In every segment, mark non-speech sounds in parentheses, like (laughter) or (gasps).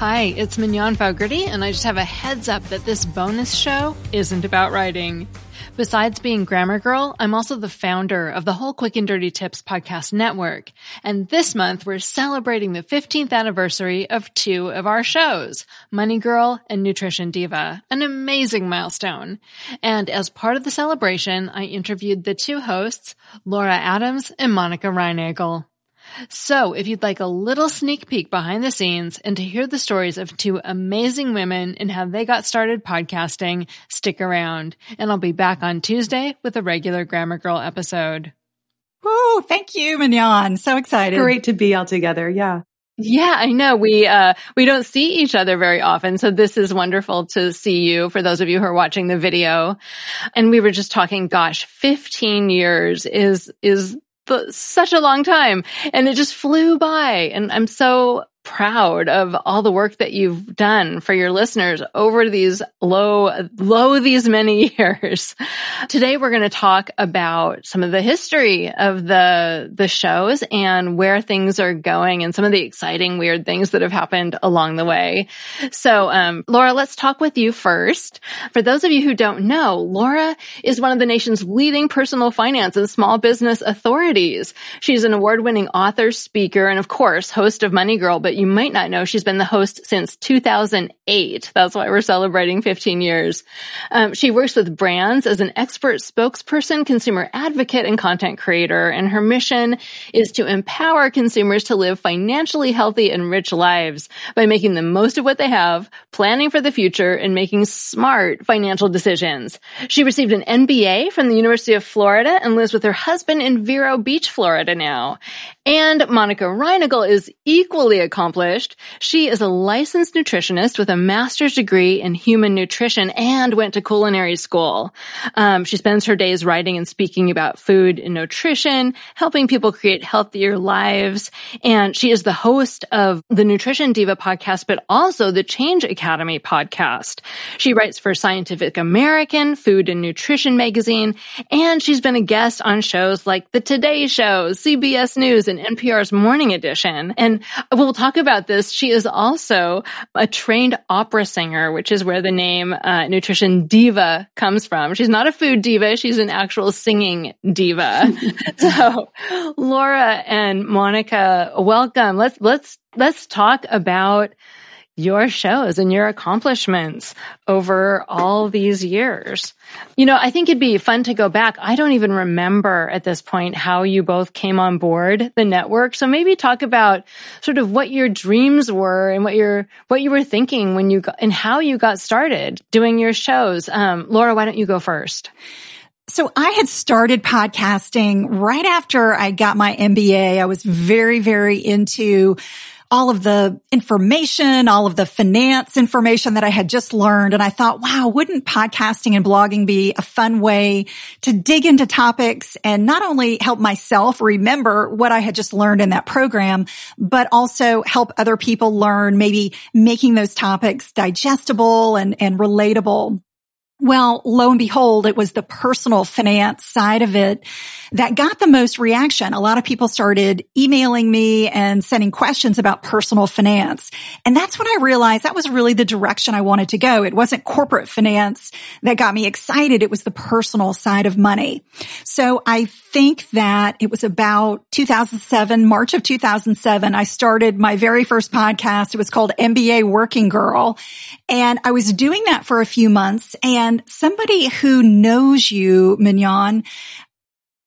Hi, it's Mignon Fogarty, and I just have a heads up that this bonus show isn't about writing. Besides being Grammar Girl, I'm also the founder of the whole Quick and Dirty Tips podcast network. And this month we're celebrating the 15th anniversary of two of our shows, Money Girl and Nutrition Diva, an amazing milestone. And as part of the celebration, I interviewed the two hosts, Laura Adams and Monica Reinagel. So, if you'd like a little sneak peek behind the scenes and to hear the stories of two amazing women and how they got started podcasting, stick around. And I'll be back on Tuesday with a regular Grammar Girl episode. Oh, thank you, Mignon. So excited. Great to be all together. Yeah. Yeah, I know. We, uh, we don't see each other very often. So this is wonderful to see you for those of you who are watching the video. And we were just talking, gosh, 15 years is, is the, such a long time and it just flew by. And I'm so proud of all the work that you've done for your listeners over these low, low these many (laughs) years. Today we're going to talk about some of the history of the, the shows and where things are going and some of the exciting weird things that have happened along the way. So, um, Laura, let's talk with you first. For those of you who don't know, Laura is one of the nation's leading personal finance and small business authorities. She's an award-winning author, speaker, and of course, host of Money Girl, but you might not know she's been the host since 2008. That's why we're celebrating 15 years. Um, she works with brands as an expert spokesperson, consumer advocate, and content creator. And her mission is to empower consumers to live financially healthy and rich lives by making the most of what they have, planning for the future, and making smart financial decisions. She received an MBA from the University of Florida and lives with her husband in Vero Beach, Florida now. And Monica Reinagel is equally accomplished. She is a licensed nutritionist with a master's degree in human nutrition and went to culinary school. Um, she spends her days writing and speaking about food and nutrition, helping people create healthier lives. And she is the host of the Nutrition Diva podcast, but also the Change Academy podcast. She writes for Scientific American, Food and Nutrition magazine, and she's been a guest on shows like The Today Show, CBS News, and NPR's Morning Edition. And we'll talk about this. She is also a trained opera singer, which is where the name uh, Nutrition Diva comes from. She's not a food diva. She's an actual singing diva. (laughs) so Laura and Monica, welcome. Let's, let's, let's talk about your shows and your accomplishments over all these years. You know, I think it'd be fun to go back. I don't even remember at this point how you both came on board the network. So maybe talk about sort of what your dreams were and what your what you were thinking when you got, and how you got started doing your shows. Um, Laura, why don't you go first? So I had started podcasting right after I got my MBA. I was very, very into all of the information, all of the finance information that I had just learned. And I thought, wow, wouldn't podcasting and blogging be a fun way to dig into topics and not only help myself remember what I had just learned in that program, but also help other people learn maybe making those topics digestible and, and relatable. Well, lo and behold, it was the personal finance side of it that got the most reaction. A lot of people started emailing me and sending questions about personal finance. And that's when I realized that was really the direction I wanted to go. It wasn't corporate finance that got me excited. It was the personal side of money. So I think that it was about 2007, March of 2007. I started my very first podcast. It was called MBA Working Girl. And I was doing that for a few months and somebody who knows you, Mignon,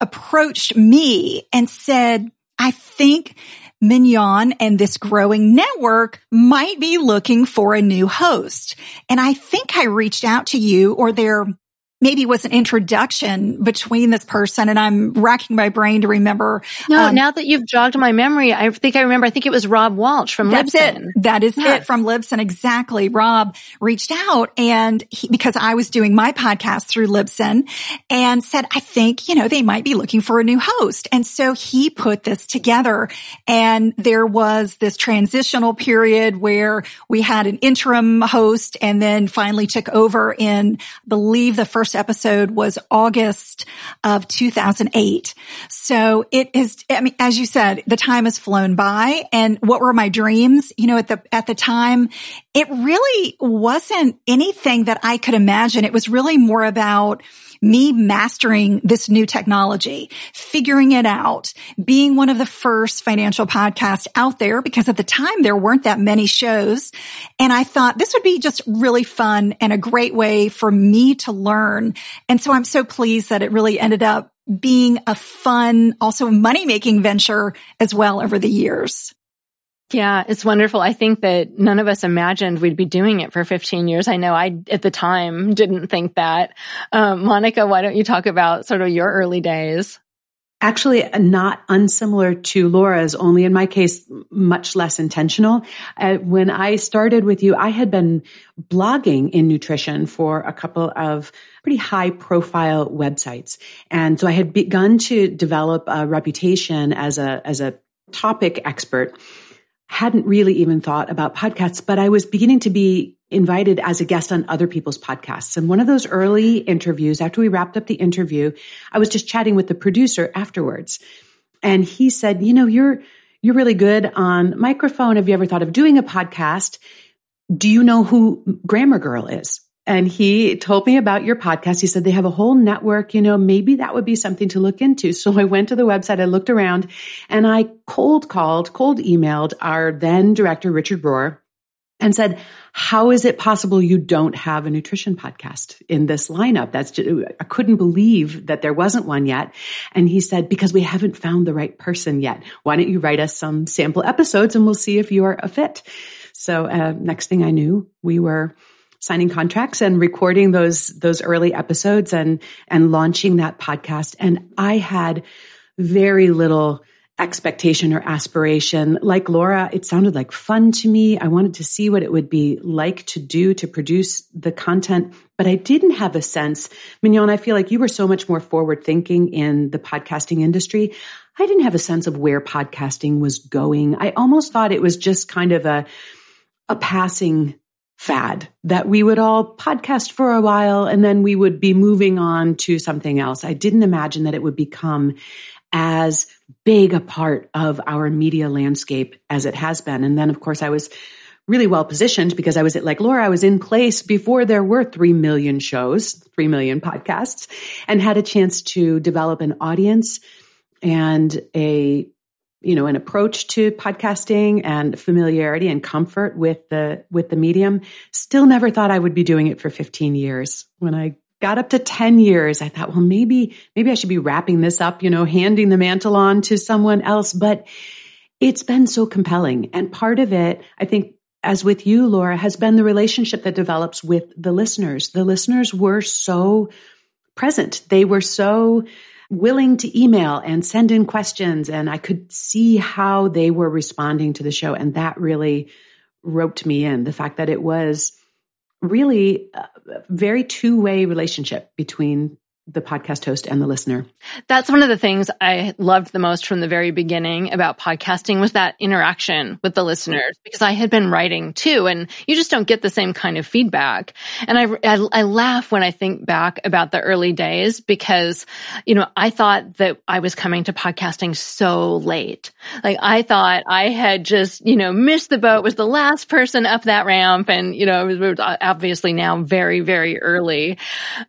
approached me and said, I think Mignon and this growing network might be looking for a new host. And I think I reached out to you or there maybe was an introduction between this person. And I'm racking my brain to remember. No, um, now that you've jogged my memory, I think I remember, I think it was Rob Walch from that's Libsyn. It. That is it from Libsyn. Exactly. Rob reached out and he, because I was doing my podcast through Libsyn and said, I think, you know, they might be looking for a new host. And so he put this together and there was this transitional period where we had an interim host and then finally took over in, believe the first episode was August of 2008. So it is, I mean, as you said, the time has flown by and what were my dreams? You know, at the, at the time, it really wasn't anything that I could imagine. It was really more about me mastering this new technology, figuring it out, being one of the first financial podcasts out there because at the time there weren't that many shows. And I thought this would be just really fun and a great way for me to learn. And so I'm so pleased that it really ended up being a fun, also money making venture as well over the years. Yeah, it's wonderful. I think that none of us imagined we'd be doing it for 15 years. I know I, at the time, didn't think that. Um, Monica, why don't you talk about sort of your early days? Actually, not unsimilar to Laura's, only in my case, much less intentional. Uh, when I started with you, I had been blogging in nutrition for a couple of pretty high profile websites. And so I had begun to develop a reputation as a, as a topic expert hadn't really even thought about podcasts, but I was beginning to be invited as a guest on other people's podcasts. And one of those early interviews, after we wrapped up the interview, I was just chatting with the producer afterwards. And he said, you know, you're, you're really good on microphone. Have you ever thought of doing a podcast? Do you know who Grammar Girl is? And he told me about your podcast. He said they have a whole network, you know, maybe that would be something to look into. (laughs) So I went to the website, I looked around and I cold called, cold emailed our then director, Richard Rohr and said, how is it possible you don't have a nutrition podcast in this lineup? That's just, I couldn't believe that there wasn't one yet. And he said, because we haven't found the right person yet. Why don't you write us some sample episodes and we'll see if you're a fit. So, uh, next thing I knew, we were signing contracts and recording those those early episodes and and launching that podcast and I had very little expectation or aspiration. Like Laura, it sounded like fun to me. I wanted to see what it would be like to do to produce the content, but I didn't have a sense. Mignon, I feel like you were so much more forward thinking in the podcasting industry. I didn't have a sense of where podcasting was going. I almost thought it was just kind of a a passing fad that we would all podcast for a while and then we would be moving on to something else. I didn't imagine that it would become as big a part of our media landscape as it has been. And then, of course, I was really well positioned because I was at like Laura, I was in place before there were 3 million shows, 3 million podcasts and had a chance to develop an audience and a you know, an approach to podcasting and familiarity and comfort with the, with the medium. Still never thought I would be doing it for 15 years. When I got up to 10 years, I thought, well, maybe, maybe I should be wrapping this up, you know, handing the mantle on to someone else. But it's been so compelling. And part of it, I think, as with you, Laura, has been the relationship that develops with the listeners. The listeners were so present. They were so willing to email and send in questions. And I could see how they were responding to the show. And that really roped me in the fact that it was really a very two way relationship between the podcast host and the listener. That's one of the things I loved the most from the very beginning about podcasting was that interaction with the listeners because I had been writing too and you just don't get the same kind of feedback. And I, I, I, laugh when I think back about the early days because, you know, I thought that I was coming to podcasting so late. Like I thought I had just, you know, missed the boat, was the last person up that ramp and, you know, it was obviously now very, very early.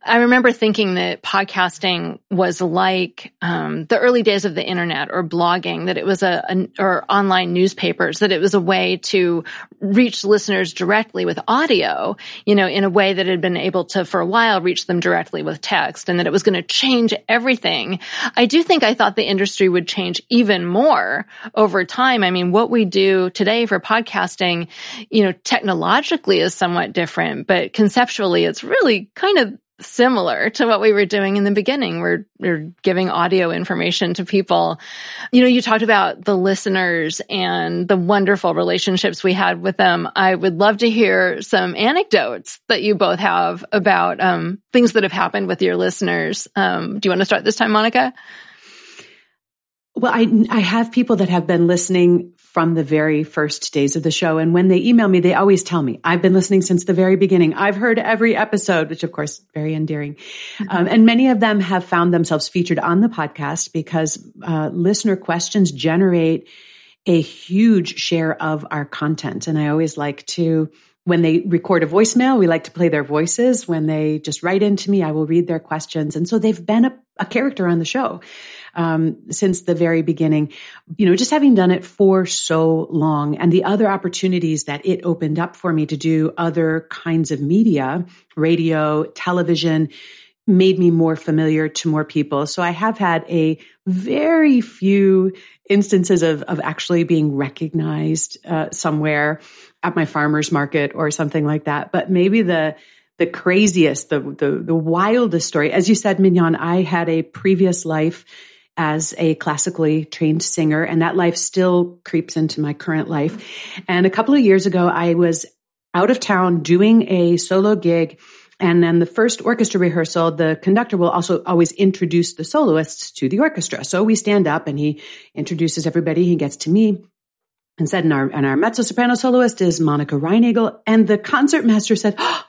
I remember thinking that podcasting was like um, the early days of the internet or blogging, that it was a, or online newspapers, that it was a way to reach listeners directly with audio, you know, in a way that had been able to for a while reach them directly with text, and that it was going to change everything. I do think I thought the industry would change even more over time. I mean, what we do today for podcasting, you know, technologically is somewhat different, but conceptually, it's really kind of similar to what we were doing in the beginning. We're, we're giving audio information to people. You know, you talked about the listeners and the wonderful relationships we had with them. I would love to hear some anecdotes that you both have about um, things that have happened with your listeners. Um, do you want to start this time, Monica? Well, I, I have people that have been listening from the very first days of the show. And when they email me, they always tell me, I've been listening since the very beginning. I've heard every episode, which of course, very endearing. Mm-hmm. Um, and many of them have found themselves featured on the podcast because uh, listener questions generate a huge share of our content. And I always like to when they record a voicemail, we like to play their voices. When they just write into me, I will read their questions. And so they've been a, a character on the show um, since the very beginning. You know, just having done it for so long and the other opportunities that it opened up for me to do other kinds of media, radio, television, made me more familiar to more people. So I have had a very few instances of, of actually being recognized uh, somewhere at my farmer's market or something like that. But maybe the the craziest, the the the wildest story, as you said, Mignon, I had a previous life as a classically trained singer, and that life still creeps into my current life. And a couple of years ago, I was out of town doing a solo gig. And then the first orchestra rehearsal, the conductor will also always introduce the soloists to the orchestra. So we stand up and he introduces everybody. He gets to me and said, and our, and our mezzo soprano soloist is Monica Reinagel. And the concertmaster said, oh,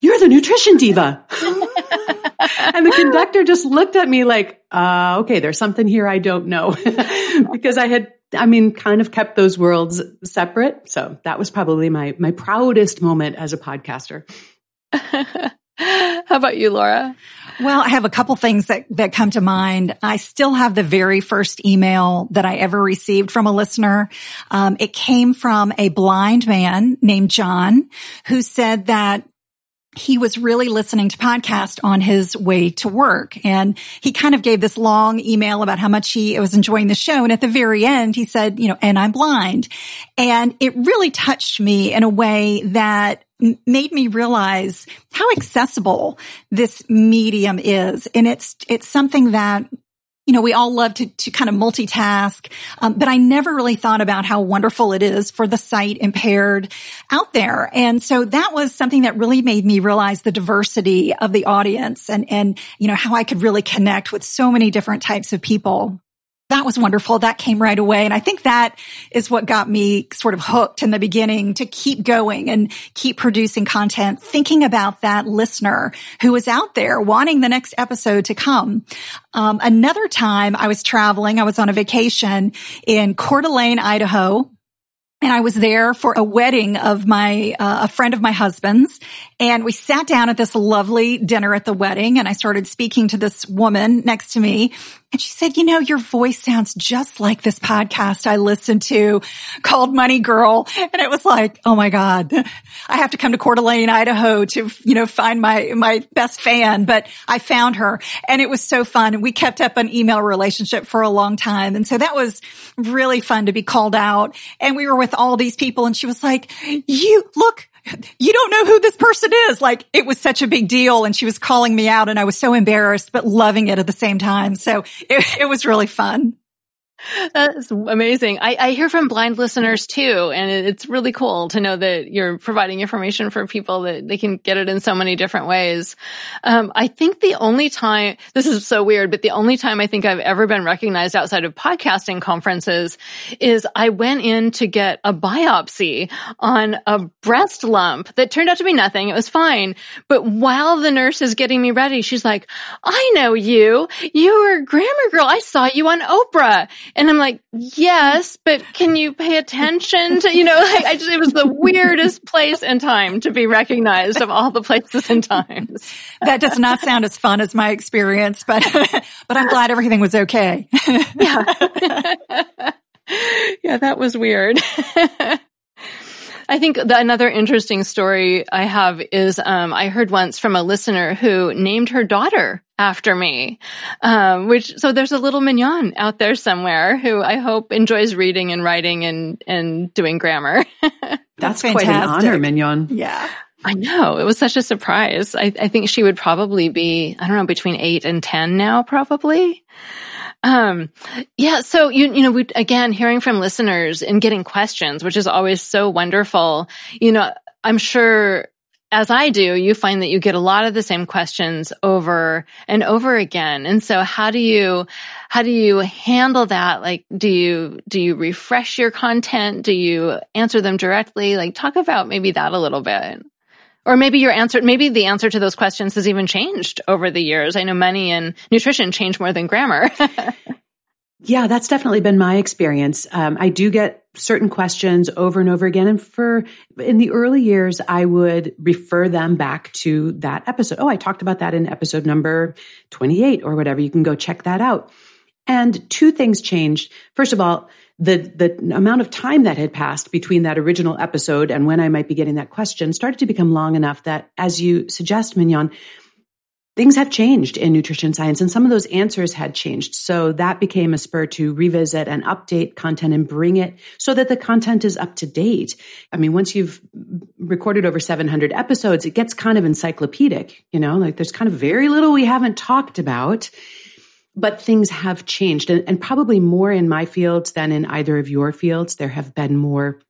you're the nutrition diva. (laughs) and the conductor just looked at me like, uh, okay, there's something here I don't know (laughs) because I had, I mean, kind of kept those worlds separate. So that was probably my, my proudest moment as a podcaster. How about you, Laura? Well, I have a couple things that, that come to mind. I still have the very first email that I ever received from a listener. Um, it came from a blind man named John who said that he was really listening to podcast on his way to work. And he kind of gave this long email about how much he was enjoying the show. And at the very end, he said, you know, and I'm blind. And it really touched me in a way that made me realize how accessible this medium is. And it's, it's something that you know, we all love to, to kind of multitask. Um, but I never really thought about how wonderful it is for the sight impaired out there. And so that was something that really made me realize the diversity of the audience and, and, you know, how I could really connect with so many different types of people that was wonderful. That came right away. And I think that is what got me sort of hooked in the beginning to keep going and keep producing content, thinking about that listener who was out there wanting the next episode to come. Um, another time I was traveling, I was on a vacation in Coeur d'Alene, Idaho, and I was there for a wedding of my uh, a friend of my husband's and we sat down at this lovely dinner at the wedding and I started speaking to this woman next to me and she said, you know, your voice sounds just like this podcast I listened to called Money Girl. And it was like, oh my God, I have to come to Coeur d'Alene, Idaho to, you know, find my, my best fan. But I found her and it was so fun. And we kept up an email relationship for a long time. And so that was really fun to be called out. And we were with all these people and she was like, you look, you don't know who this person is. Like it was such a big deal and she was calling me out and I was so embarrassed, but loving it at the same time. So it, it was really fun. (laughs) That's amazing. I, I, hear from blind listeners too, and it's really cool to know that you're providing information for people that they can get it in so many different ways. Um, I think the only time, this is so weird, but the only time I think I've ever been recognized outside of podcasting conferences is I went in to get a biopsy on a breast lump that turned out to be nothing. It was fine. But while the nurse is getting me ready, she's like, I know you. You were a grammar girl. I saw you on Oprah. And I'm like, yes, but can you pay attention to, you know, like I just, it was the weirdest place and time to be recognized of all the places and times. That does not sound as fun as my experience, but, (laughs) but I'm glad everything was okay. (laughs) yeah. (laughs) yeah, that was weird. I think the, another interesting story I have is um, I heard once from a listener who named her daughter after me, um, which so there's a little mignon out there somewhere who I hope enjoys reading and writing and and doing grammar. That's, (laughs) That's quite an honor, mignon. Yeah. I know. It was such a surprise. I, I think she would probably be, I don't know, between eight and 10 now, probably. Um, yeah. So you, you know, we, again, hearing from listeners and getting questions, which is always so wonderful. You know, I'm sure as I do, you find that you get a lot of the same questions over and over again. And so how do you, how do you handle that? Like, do you, do you refresh your content? Do you answer them directly? Like, talk about maybe that a little bit. Or maybe your answer, maybe the answer to those questions has even changed over the years. I know money and nutrition change more than grammar. (laughs) yeah, that's definitely been my experience. Um, I do get certain questions over and over again. And for in the early years, I would refer them back to that episode. Oh, I talked about that in episode number 28 or whatever. You can go check that out. And two things changed. First of all, the the amount of time that had passed between that original episode and when I might be getting that question started to become long enough that, as you suggest, Mignon, things have changed in nutrition science and some of those answers had changed. So that became a spur to revisit and update content and bring it so that the content is up to date. I mean, once you've recorded over 700 episodes, it gets kind of encyclopedic, you know, like there's kind of very little we haven't talked about but things have changed and, and, probably more in my fields than in either of your fields. There have been more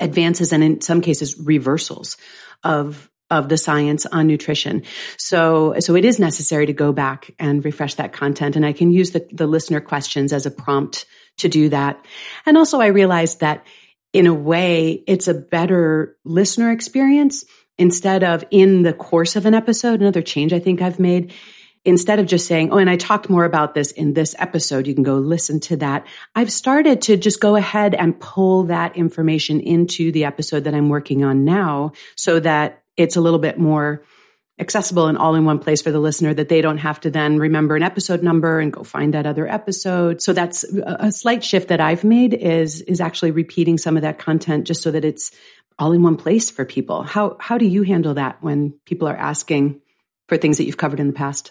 advances and in some cases reversals of of the science on nutrition. So, so it is necessary to go back and refresh that content. And I can use the, the listener questions as a prompt to do that. And also I realized that in a way, it's a better listener experience instead of in the course of an episode. Another change I think I've made instead of just saying, Oh, and I talked more about this in this episode, you can go listen to that. I've started to just go ahead and pull that information into the episode that I'm working on now so that it's a little bit more accessible and all in one place for the listener that they don't have to then remember an episode number and go find that other episode. So that's a slight shift that I've made is, is actually repeating some of that content just so that it's all in one place for people. How, how do you handle that when people are asking for things that you've covered in the past?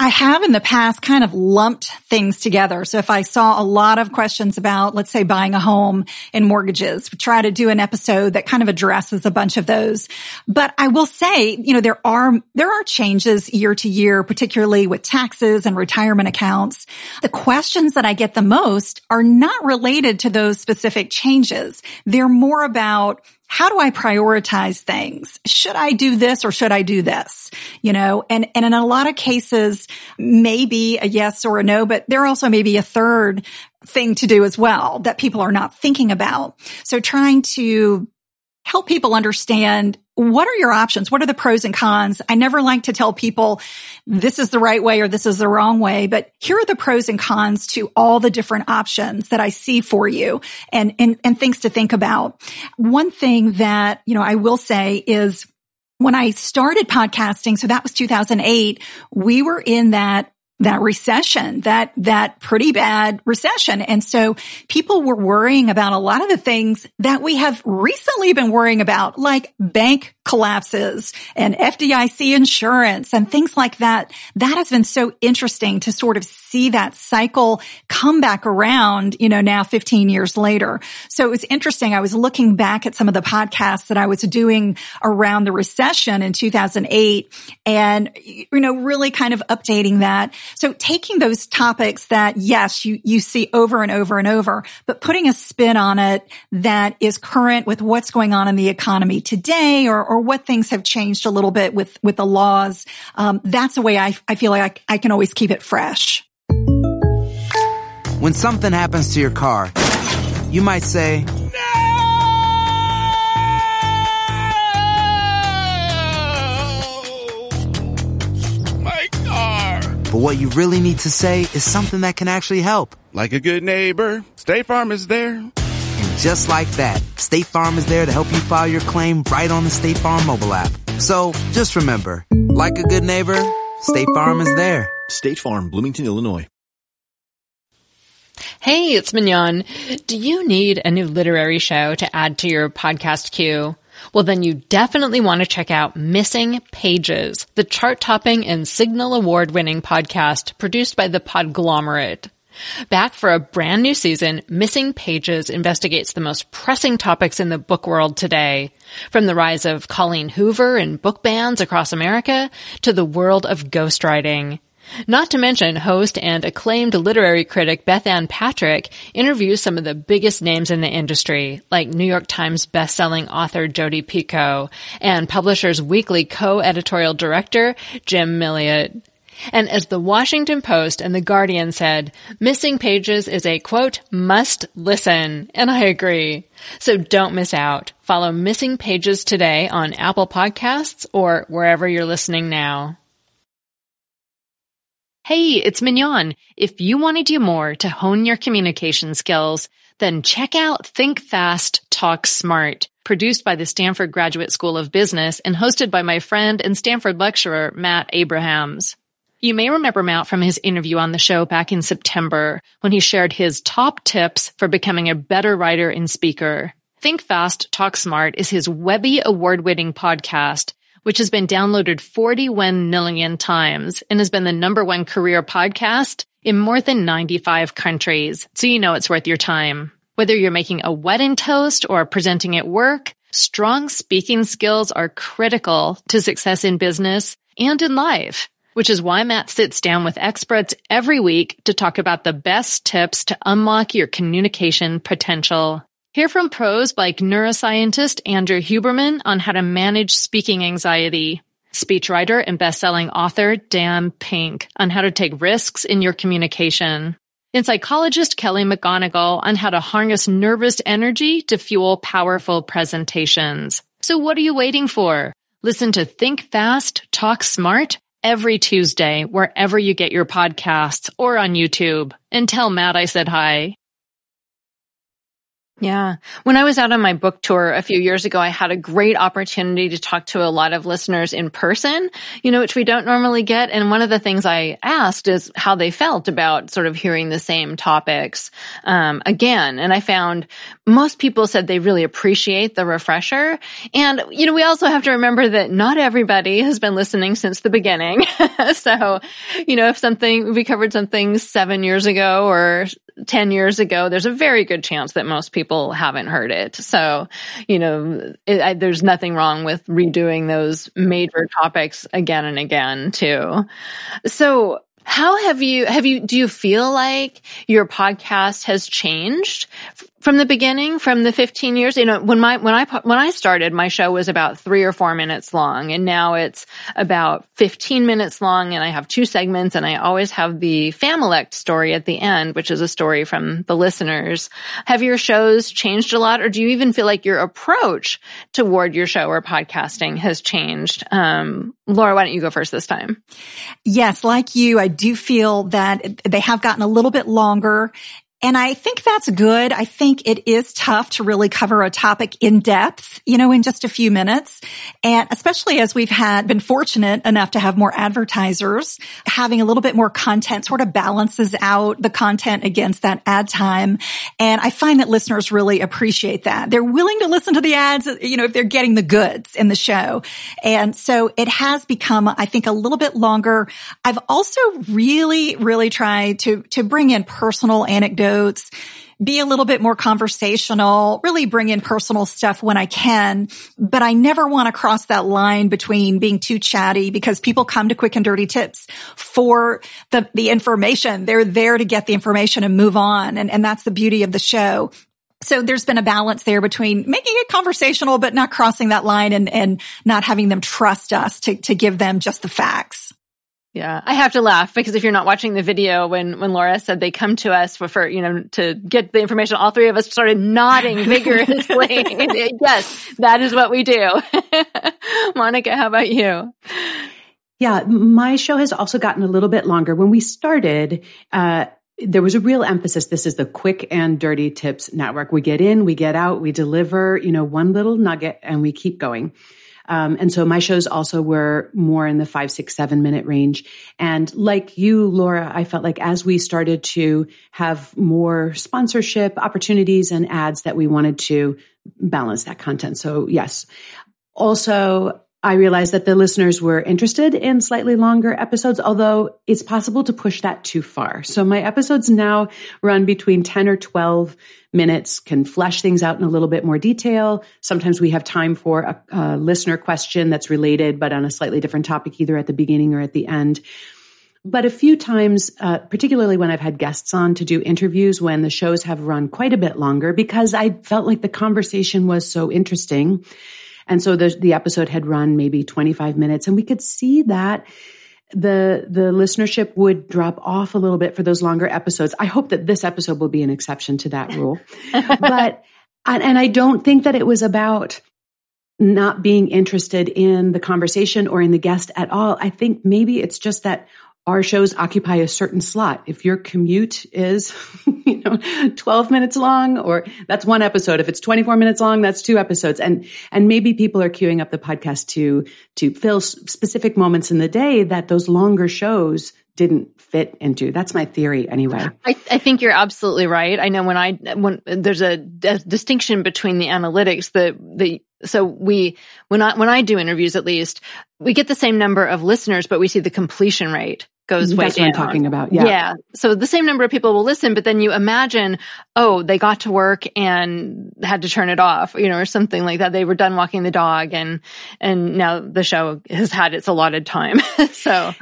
I have in the past kind of lumped things together. So if I saw a lot of questions about, let's say buying a home and mortgages, try to do an episode that kind of addresses a bunch of those. But I will say, you know, there are, there are changes year to year, particularly with taxes and retirement accounts. The questions that I get the most are not related to those specific changes. They're more about how do I prioritize things? Should I do this or should I do this? You know, and, and in a lot of cases, maybe a yes or a no, but there also may be a third thing to do as well that people are not thinking about. So trying to help people understand what are your options? What are the pros and cons? I never like to tell people this is the right way or this is the wrong way, but here are the pros and cons to all the different options that I see for you and, and, and things to think about. One thing that, you know, I will say is when I started podcasting, so that was 2008, we were in that that recession, that, that pretty bad recession. And so people were worrying about a lot of the things that we have recently been worrying about, like bank collapses and FDIC insurance and things like that. That has been so interesting to sort of see that cycle come back around, you know, now 15 years later. So it was interesting. I was looking back at some of the podcasts that I was doing around the recession in 2008 and, you know, really kind of updating that. So taking those topics that yes, you, you see over and over and over, but putting a spin on it that is current with what's going on in the economy today or, or what things have changed a little bit with, with the laws. Um, that's a way I, I feel like I, I can always keep it fresh. When something happens to your car, you might say, No. My car. But what you really need to say is something that can actually help. Like a good neighbor, State Farm is there. And just like that, State Farm is there to help you file your claim right on the State Farm mobile app. So just remember, like a good neighbor, State Farm is there. State Farm, Bloomington, Illinois. Hey, it's Mignon. Do you need a new literary show to add to your podcast queue? Well, then you definitely want to check out Missing Pages, the chart topping and signal award winning podcast produced by the Podglomerate. Back for a brand new season, Missing Pages investigates the most pressing topics in the book world today. From the rise of Colleen Hoover and book bans across America to the world of ghostwriting. Not to mention host and acclaimed literary critic Bethanne Patrick interviews some of the biggest names in the industry, like New York Times bestselling author Jodi Picoult and Publishers Weekly co-editorial director Jim Milliot. And as the Washington Post and the Guardian said, Missing Pages is a quote, must listen. And I agree. So don't miss out. Follow Missing Pages today on Apple Podcasts or wherever you're listening now. Hey, it's Mignon. If you want to do more to hone your communication skills, then check out Think Fast, Talk Smart, produced by the Stanford Graduate School of Business and hosted by my friend and Stanford lecturer, Matt Abrahams. You may remember Matt from his interview on the show back in September when he shared his top tips for becoming a better writer and speaker. Think Fast, Talk Smart is his Webby award winning podcast which has been downloaded 41 million times and has been the number one career podcast in more than 95 countries. So you know it's worth your time. Whether you're making a wedding toast or presenting at work, strong speaking skills are critical to success in business and in life, which is why Matt sits down with experts every week to talk about the best tips to unlock your communication potential. Hear from pros like neuroscientist Andrew Huberman on how to manage speaking anxiety, speechwriter and best-selling author Dan Pink on how to take risks in your communication, and psychologist Kelly McGonigal on how to harness nervous energy to fuel powerful presentations. So what are you waiting for? Listen to Think Fast, Talk Smart every Tuesday wherever you get your podcasts or on YouTube. And tell Matt I said hi. Yeah. When I was out on my book tour a few years ago, I had a great opportunity to talk to a lot of listeners in person, you know, which we don't normally get. And one of the things I asked is how they felt about sort of hearing the same topics, um, again. And I found most people said they really appreciate the refresher. And, you know, we also have to remember that not everybody has been listening since the beginning. (laughs) so, you know, if something, we covered something seven years ago or 10 years ago, there's a very good chance that most people haven't heard it. So, you know, it, I, there's nothing wrong with redoing those major topics again and again too. So how have you, have you, do you feel like your podcast has changed from the beginning, from the 15 years, you know, when my, when I, when I started, my show was about three or four minutes long and now it's about 15 minutes long and I have two segments and I always have the Familect story at the end, which is a story from the listeners. Have your shows changed a lot or do you even feel like your approach toward your show or podcasting has changed? Um, Laura, why don't you go first this time? Yes, like you, I do feel that they have gotten a little bit longer and I think that's good. I think it is tough to really cover a topic in depth, you know, in just a few minutes. And especially as we've had been fortunate enough to have more advertisers, having a little bit more content sort of balances out the content against that ad time. And I find that listeners really appreciate that. They're willing to listen to the ads, you know, if they're getting the goods in the show. And so it has become, I think, a little bit longer. I've also really, really tried to, to bring in personal anecdotes notes, be a little bit more conversational, really bring in personal stuff when I can, but I never want to cross that line between being too chatty because people come to quick and dirty tips for the, the information. They're there to get the information and move on. And, and that's the beauty of the show. So there's been a balance there between making it conversational, but not crossing that line and, and not having them trust us to, to give them just the facts. Yeah, I have to laugh because if you're not watching the video when when Laura said they come to us for, for you know to get the information, all three of us started nodding (laughs) vigorously. (laughs) yes, that is what we do. (laughs) Monica, how about you? Yeah, my show has also gotten a little bit longer. When we started, uh, there was a real emphasis. This is the quick and dirty tips network. We get in, we get out, we deliver, you know, one little nugget and we keep going. Um, and so my shows also were more in the five, six, seven minute range. And like you, Laura, I felt like as we started to have more sponsorship opportunities and ads that we wanted to balance that content. So yes. Also, I realized that the listeners were interested in slightly longer episodes, although it's possible to push that too far. So my episodes now run between 10 or 12 minutes, can flesh things out in a little bit more detail. Sometimes we have time for a, a listener question that's related, but on a slightly different topic, either at the beginning or at the end. But a few times, uh, particularly when I've had guests on to do interviews when the shows have run quite a bit longer because I felt like the conversation was so interesting and so the, the episode had run maybe 25 minutes and we could see that the the listenership would drop off a little bit for those longer episodes. I hope that this episode will be an exception to that rule. (laughs) but and I don't think that it was about not being interested in the conversation or in the guest at all. I think maybe it's just that our shows occupy a certain slot. If your commute is, (laughs) you know, 12 minutes long or that's one episode. If it's 24 minutes long, that's two episodes. And, and maybe people are queuing up the podcast to, to fill specific moments in the day that those longer shows didn't fit into. That's my theory anyway. I, I, think you're absolutely right. I know when I, when there's a, a distinction between the analytics, the, the, so we, when I, when I do interviews at least, we get the same number of listeners, but we see the completion rate goes way That's down. what I'm talking about. Yeah. Yeah. So the same number of people will listen, but then you imagine, oh, they got to work and had to turn it off, you know, or something like that. They were done walking the dog and, and now the show has had its allotted time. (laughs) so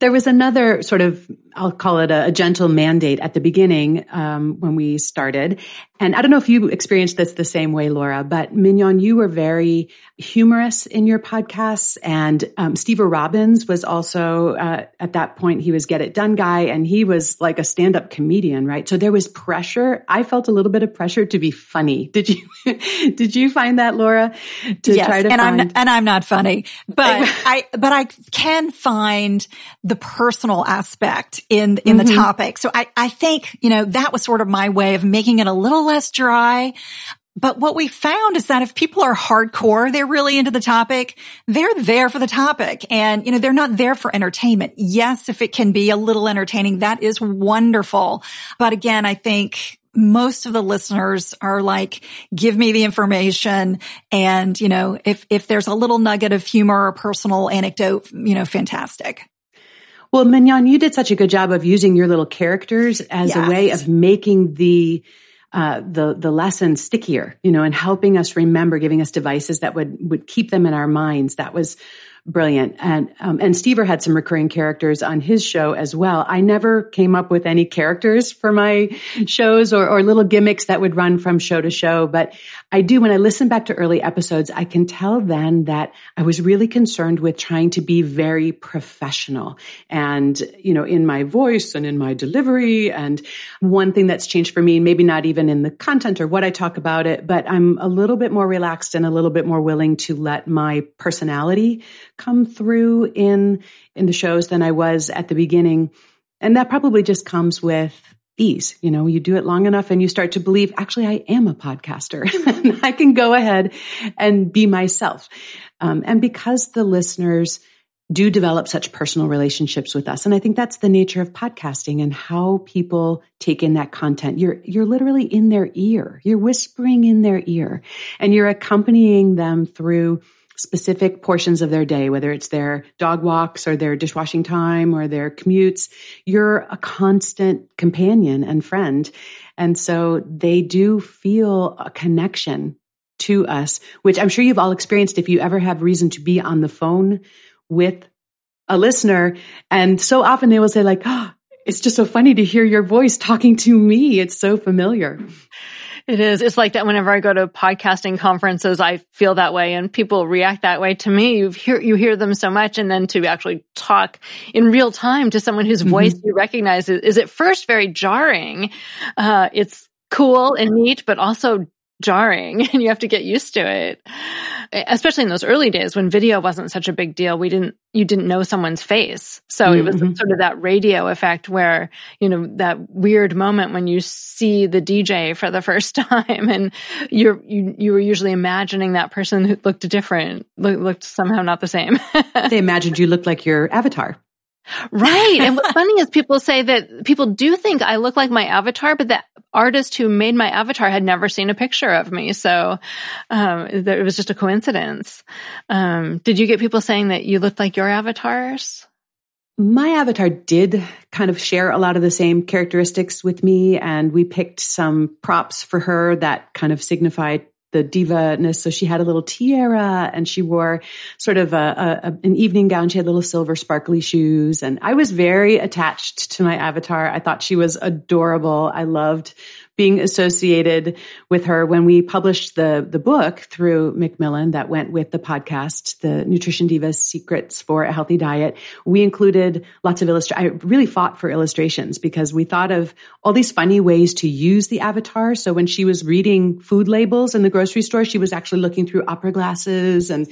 there was another sort of, I'll call it a, a gentle mandate at the beginning um, when we started. And I don't know if you experienced this the same way, Laura, but Mignon, you were very humorous in your podcasts. And um, Stever Robbins was also, uh, at that point, he was Get It Done guy, and he was like a stand up comedian, right? So there was pressure. I felt a little bit of pressure to be funny. Did you, (laughs) did you find that, Laura? To yes, and find- I'm, and I'm not funny, but (laughs) I, but I can find the personal aspect in, in mm-hmm. the topic. So I, I think, you know, that was sort of my way of making it a little less dry. But what we found is that if people are hardcore, they're really into the topic, they're there for the topic and, you know, they're not there for entertainment. Yes, if it can be a little entertaining, that is wonderful. But again, I think most of the listeners are like, give me the information. And, you know, if, if there's a little nugget of humor or personal anecdote, you know, fantastic. Well, Mignon, you did such a good job of using your little characters as yes. a way of making the uh, the the lesson stickier, you know, and helping us remember, giving us devices that would would keep them in our minds. That was brilliant. And um, and Stever had some recurring characters on his show as well. I never came up with any characters for my shows or, or little gimmicks that would run from show to show, but I do when I listen back to early episodes, I can tell then that I was really concerned with trying to be very professional and you know in my voice and in my delivery. And one thing that's changed for me, maybe not even in the content or what I talk about it, but I'm a little bit more relaxed and a little bit more willing to let my personality come through in in the shows than I was at the beginning. And that probably just comes with ease. You know, you do it long enough and you start to believe, actually, I am a podcaster (laughs) and I can go ahead and be myself. Um, and because the listeners do develop such personal relationships with us. And I think that's the nature of podcasting and how people take in that content. You're, you're literally in their ear. You're whispering in their ear and you're accompanying them through specific portions of their day, whether it's their dog walks or their dishwashing time or their commutes, you're a constant companion and friend. And so they do feel a connection to us, which I'm sure you've all experienced if you ever have reason to be on the phone with a listener. And so often they will say like, (gasps) oh, it's just so funny to hear your voice talking to me. It's so familiar. It is. It's like that whenever I go to podcasting conferences, I feel that way and people react that way to me. You hear, you hear them so much and then to actually talk in real time to someone whose mm-hmm. voice you recognize is, is, at first very jarring. Uh, it's cool and neat, but also jarring (laughs) and you have to get used to it especially in those early days when video wasn't such a big deal we didn't you didn't know someone's face so mm-hmm. it was mm-hmm. sort of that radio effect where you know that weird moment when you see the dj for the (laughs) first time and you're you, you were usually imagining that person who looked different looked somehow not the same (laughs) they imagined you looked like your avatar Right. And what's (laughs) funny is people say that people do think I look like my avatar, but the artist who made my avatar had never seen a picture of me. So, um, it was just a coincidence. Um, did you get people saying that you looked like your avatars? My avatar did kind of share a lot of the same characteristics with me, and we picked some props for her that kind of signified the diva-ness. So she had a little tiara and she wore sort of a, a, an evening gown. She had little silver sparkly shoes. And I was very attached to my avatar. I thought she was adorable. I loved being associated with her when we published the the book through Macmillan that went with the podcast, the Nutrition Divas Secrets for a Healthy Diet. We included lots of illustration. I really fought for illustrations because we thought of all these funny ways to use the avatar. So when she was reading food labels in the grocery store, she was actually looking through opera glasses and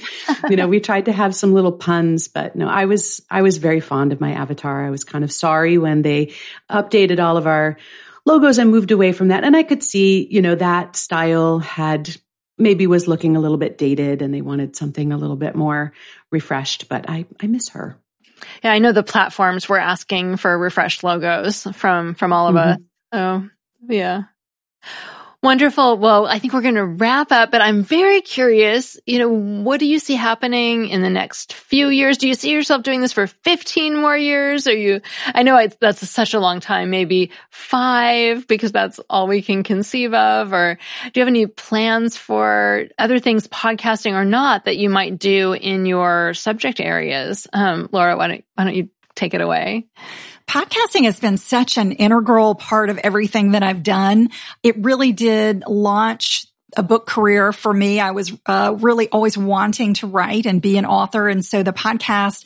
you know, we (laughs) tried to have some little puns, but no, I was I was very fond of my avatar. I was kind of sorry when they updated all of our logos and moved away from that. And I could see, you know, that style had maybe was looking a little bit dated and they wanted something a little bit more refreshed, but I, I miss her. Yeah, I know the platforms were asking for refreshed logos from from all of mm-hmm. us. Oh, yeah. Wonderful. Well, I think we're going to wrap up, but I'm very curious, you know, what do you see happening in the next few years? Do you see yourself doing this for 15 more years? Are you, I know that's such a long time, maybe five, because that's all we can conceive of. Or do you have any plans for other things, podcasting or not, that you might do in your subject areas? Um, Laura, why don't, why don't you take it away? Podcasting has been such an integral part of everything that I've done. It really did launch a book career for me. I was uh, really always wanting to write and be an author. And so the podcast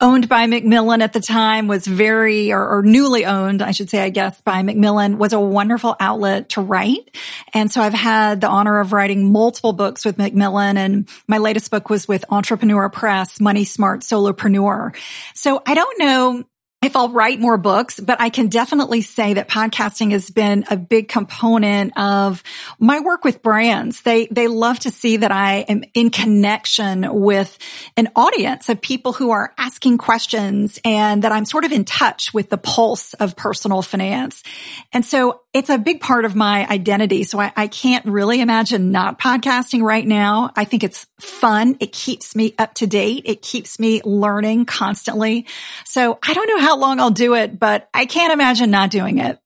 owned by Macmillan at the time was very, or, or, newly owned, I should say, I guess, by Macmillan was a wonderful outlet to write. And so I've had the honor of writing multiple books with Macmillan and my latest book was with Entrepreneur Press, Money Smart Solopreneur. So I don't know if I'll write more books, but I can definitely say that podcasting has been a big component of my work with brands. They, they love to see that I am in connection with an audience of people who are asking questions and that I'm sort of in touch with the pulse of personal finance. And so it's a big part of my identity. So I, I can't really imagine not podcasting right now. I think it's fun. It keeps me up to date. It keeps me learning constantly. So I don't know how long I'll do it, but I can't imagine not doing it.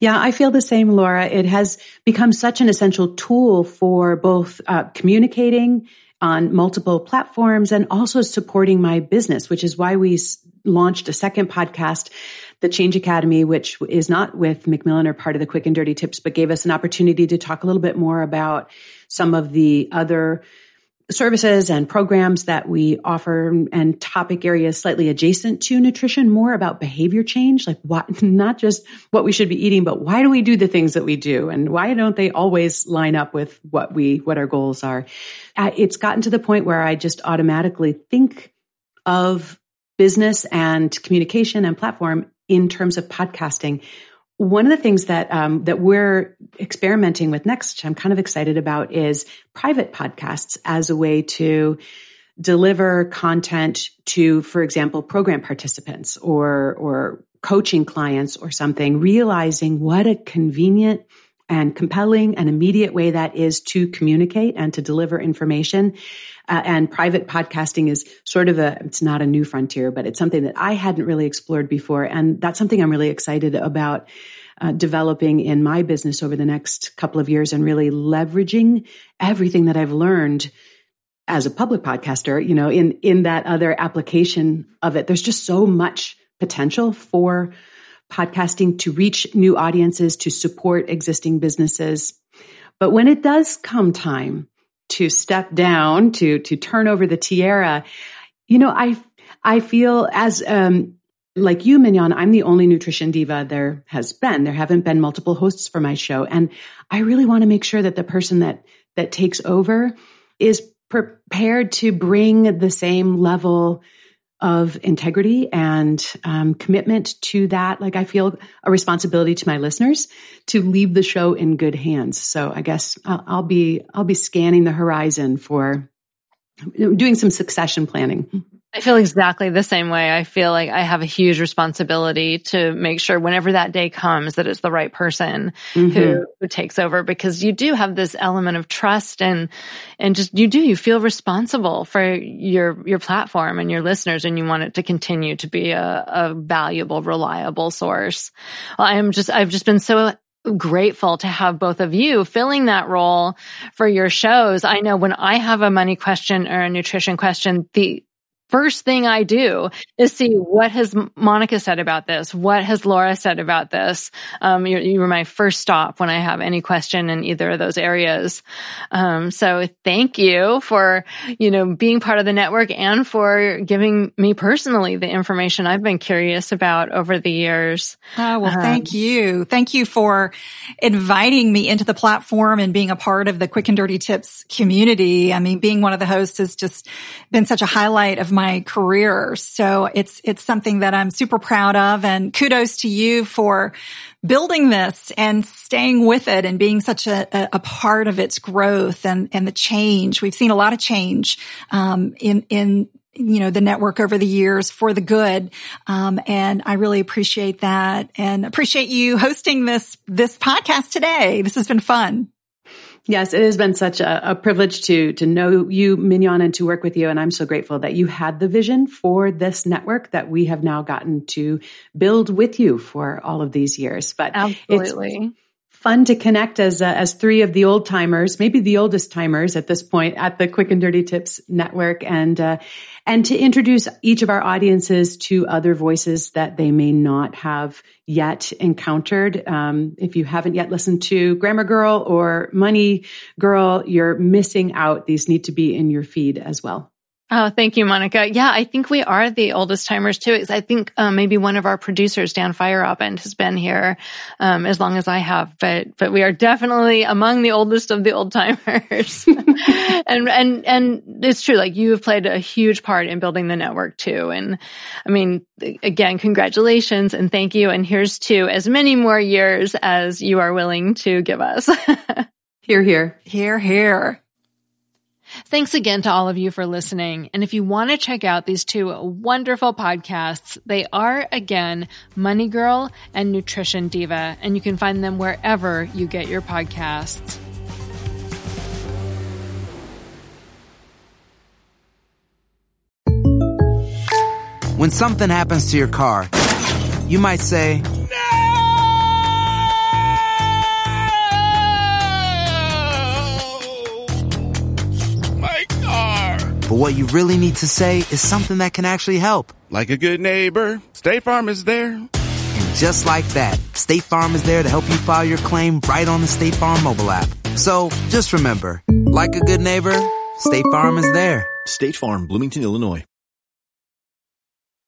Yeah, I feel the same, Laura. It has become such an essential tool for both uh, communicating on multiple platforms and also supporting my business, which is why we launched a second podcast the Change Academy, which is not with Macmillan or part of the Quick and Dirty Tips, but gave us an opportunity to talk a little bit more about some of the other services and programs that we offer and topic areas slightly adjacent to nutrition, more about behavior change, like what, (laughs) not just what we should be eating, but why do we do the things that we do? And why don't they always line up with what we, what our goals are? Uh, it's gotten to the point where I just automatically think of business and communication and platform in terms of podcasting. One of the things that um, that we're experimenting with next, I'm kind of excited about, is private podcasts as a way to deliver content to, for example, program participants or or coaching clients or something, realizing what a convenient and compelling and immediate way that is to communicate and to deliver information. Uh, and private podcasting is sort of a, it's not a new frontier, but it's something that I hadn't really explored before. And that's something I'm really excited about. Uh, developing in my business over the next couple of years and really leveraging everything that I've learned as a public podcaster, you know, in, in that other application of it. There's just so much potential for podcasting to reach new audiences, to support existing businesses. But when it does come time to step down, to, to turn over the tiara, you know, I, I feel as, um, like you, Mignon, I'm the only nutrition diva there has been. There haven't been multiple hosts for my show. And I really want to make sure that the person that, that takes over is prepared to bring the same level of integrity and um, commitment to that. Like I feel a responsibility to my listeners to leave the show in good hands. So I guess I'll, I'll be I'll be scanning the horizon for doing some succession planning. I feel exactly the same way. I feel like I have a huge responsibility to make sure whenever that day comes that it's the right person mm-hmm. who, who takes over because you do have this element of trust and, and just you do, you feel responsible for your, your platform and your listeners and you want it to continue to be a, a valuable, reliable source. Well, I am just, I've just been so grateful to have both of you filling that role for your shows. I know when I have a money question or a nutrition question, the first thing I do is see what has Monica said about this? What has Laura said about this? Um, you, you, were my first stop when I have any question in either of those areas. Um, so thank you for, you know, being part of the network and for giving me personally the information I've been curious about over the years. Oh, well, um, thank you. Thank you for inviting me into the platform and being a part of the quick and dirty tips community. I mean, being one of the hosts has just been such a highlight of my career. So it's, it's something that I'm super proud of and kudos to you for building this and staying with it and being such a, a part of its growth and, and the change. We've seen a lot of change, um, in, in, you know, the network over the years for the good. Um, and I really appreciate that and appreciate you hosting this, this podcast today. This has been fun. Yes, it has been such a, a, privilege to to know you, Mignon, and to work with you. And I'm so grateful that you had the vision for this network that we have now gotten to build with you for all of these years. But absolutely. Fun to connect as uh, as three of the old timers, maybe the oldest timers at this point at the Quick and Dirty Tips network, and uh, and to introduce each of our audiences to other voices that they may not have yet encountered. Um, if you haven't yet listened to Grammar Girl or Money Girl, you're missing out. These need to be in your feed as well. Oh, thank you, Monica. Yeah, I think we are the oldest timers too. I think um, maybe one of our producers, Dan Feierabend, has been here um, as long as I have, but but we are definitely among the oldest of the old timers. (laughs) and and and it's true. Like you have played a huge part in building the network too. And I mean, again, congratulations and thank you. And here's to as many more years as you are willing to give us. (laughs) here, here, here, here. Thanks again to all of you for listening. And if you want to check out these two wonderful podcasts, they are again Money Girl and Nutrition Diva, and you can find them wherever you get your podcasts. When something happens to your car, you might say, But what you really need to say is something that can actually help. Like a good neighbor, State Farm is there. And just like that, State Farm is there to help you file your claim right on the State Farm mobile app. So just remember, like a good neighbor, State Farm is there. State Farm, Bloomington, Illinois.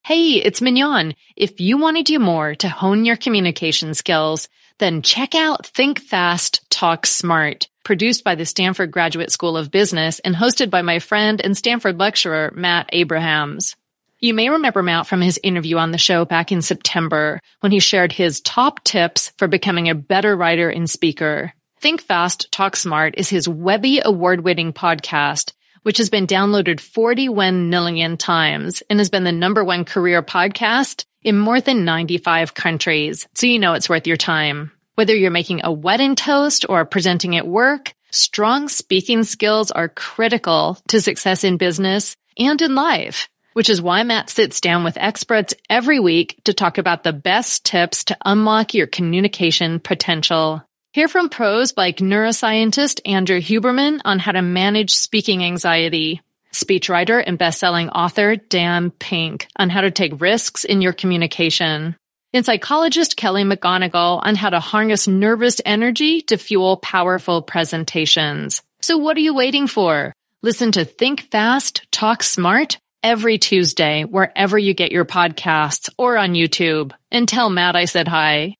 Hey, it's Mignon. If you want to do more to hone your communication skills, then check out Think Fast, Talk Smart produced by the Stanford Graduate School of Business and hosted by my friend and Stanford lecturer, Matt Abrahams. You may remember Matt from his interview on the show back in September when he shared his top tips for becoming a better writer and speaker. Think Fast, Talk Smart is his Webby award winning podcast, which has been downloaded 41 million times and has been the number one career podcast in more than 95 countries. So you know it's worth your time. Whether you're making a wedding toast or presenting at work, strong speaking skills are critical to success in business and in life, which is why Matt sits down with experts every week to talk about the best tips to unlock your communication potential. Hear from pros like neuroscientist Andrew Huberman on how to manage speaking anxiety, speechwriter and best-selling author Dan Pink on how to take risks in your communication, and psychologist Kelly McGonigal on how to harness nervous energy to fuel powerful presentations. So what are you waiting for? Listen to Think Fast, Talk Smart every Tuesday, wherever you get your podcasts or on YouTube. And tell Matt I said hi.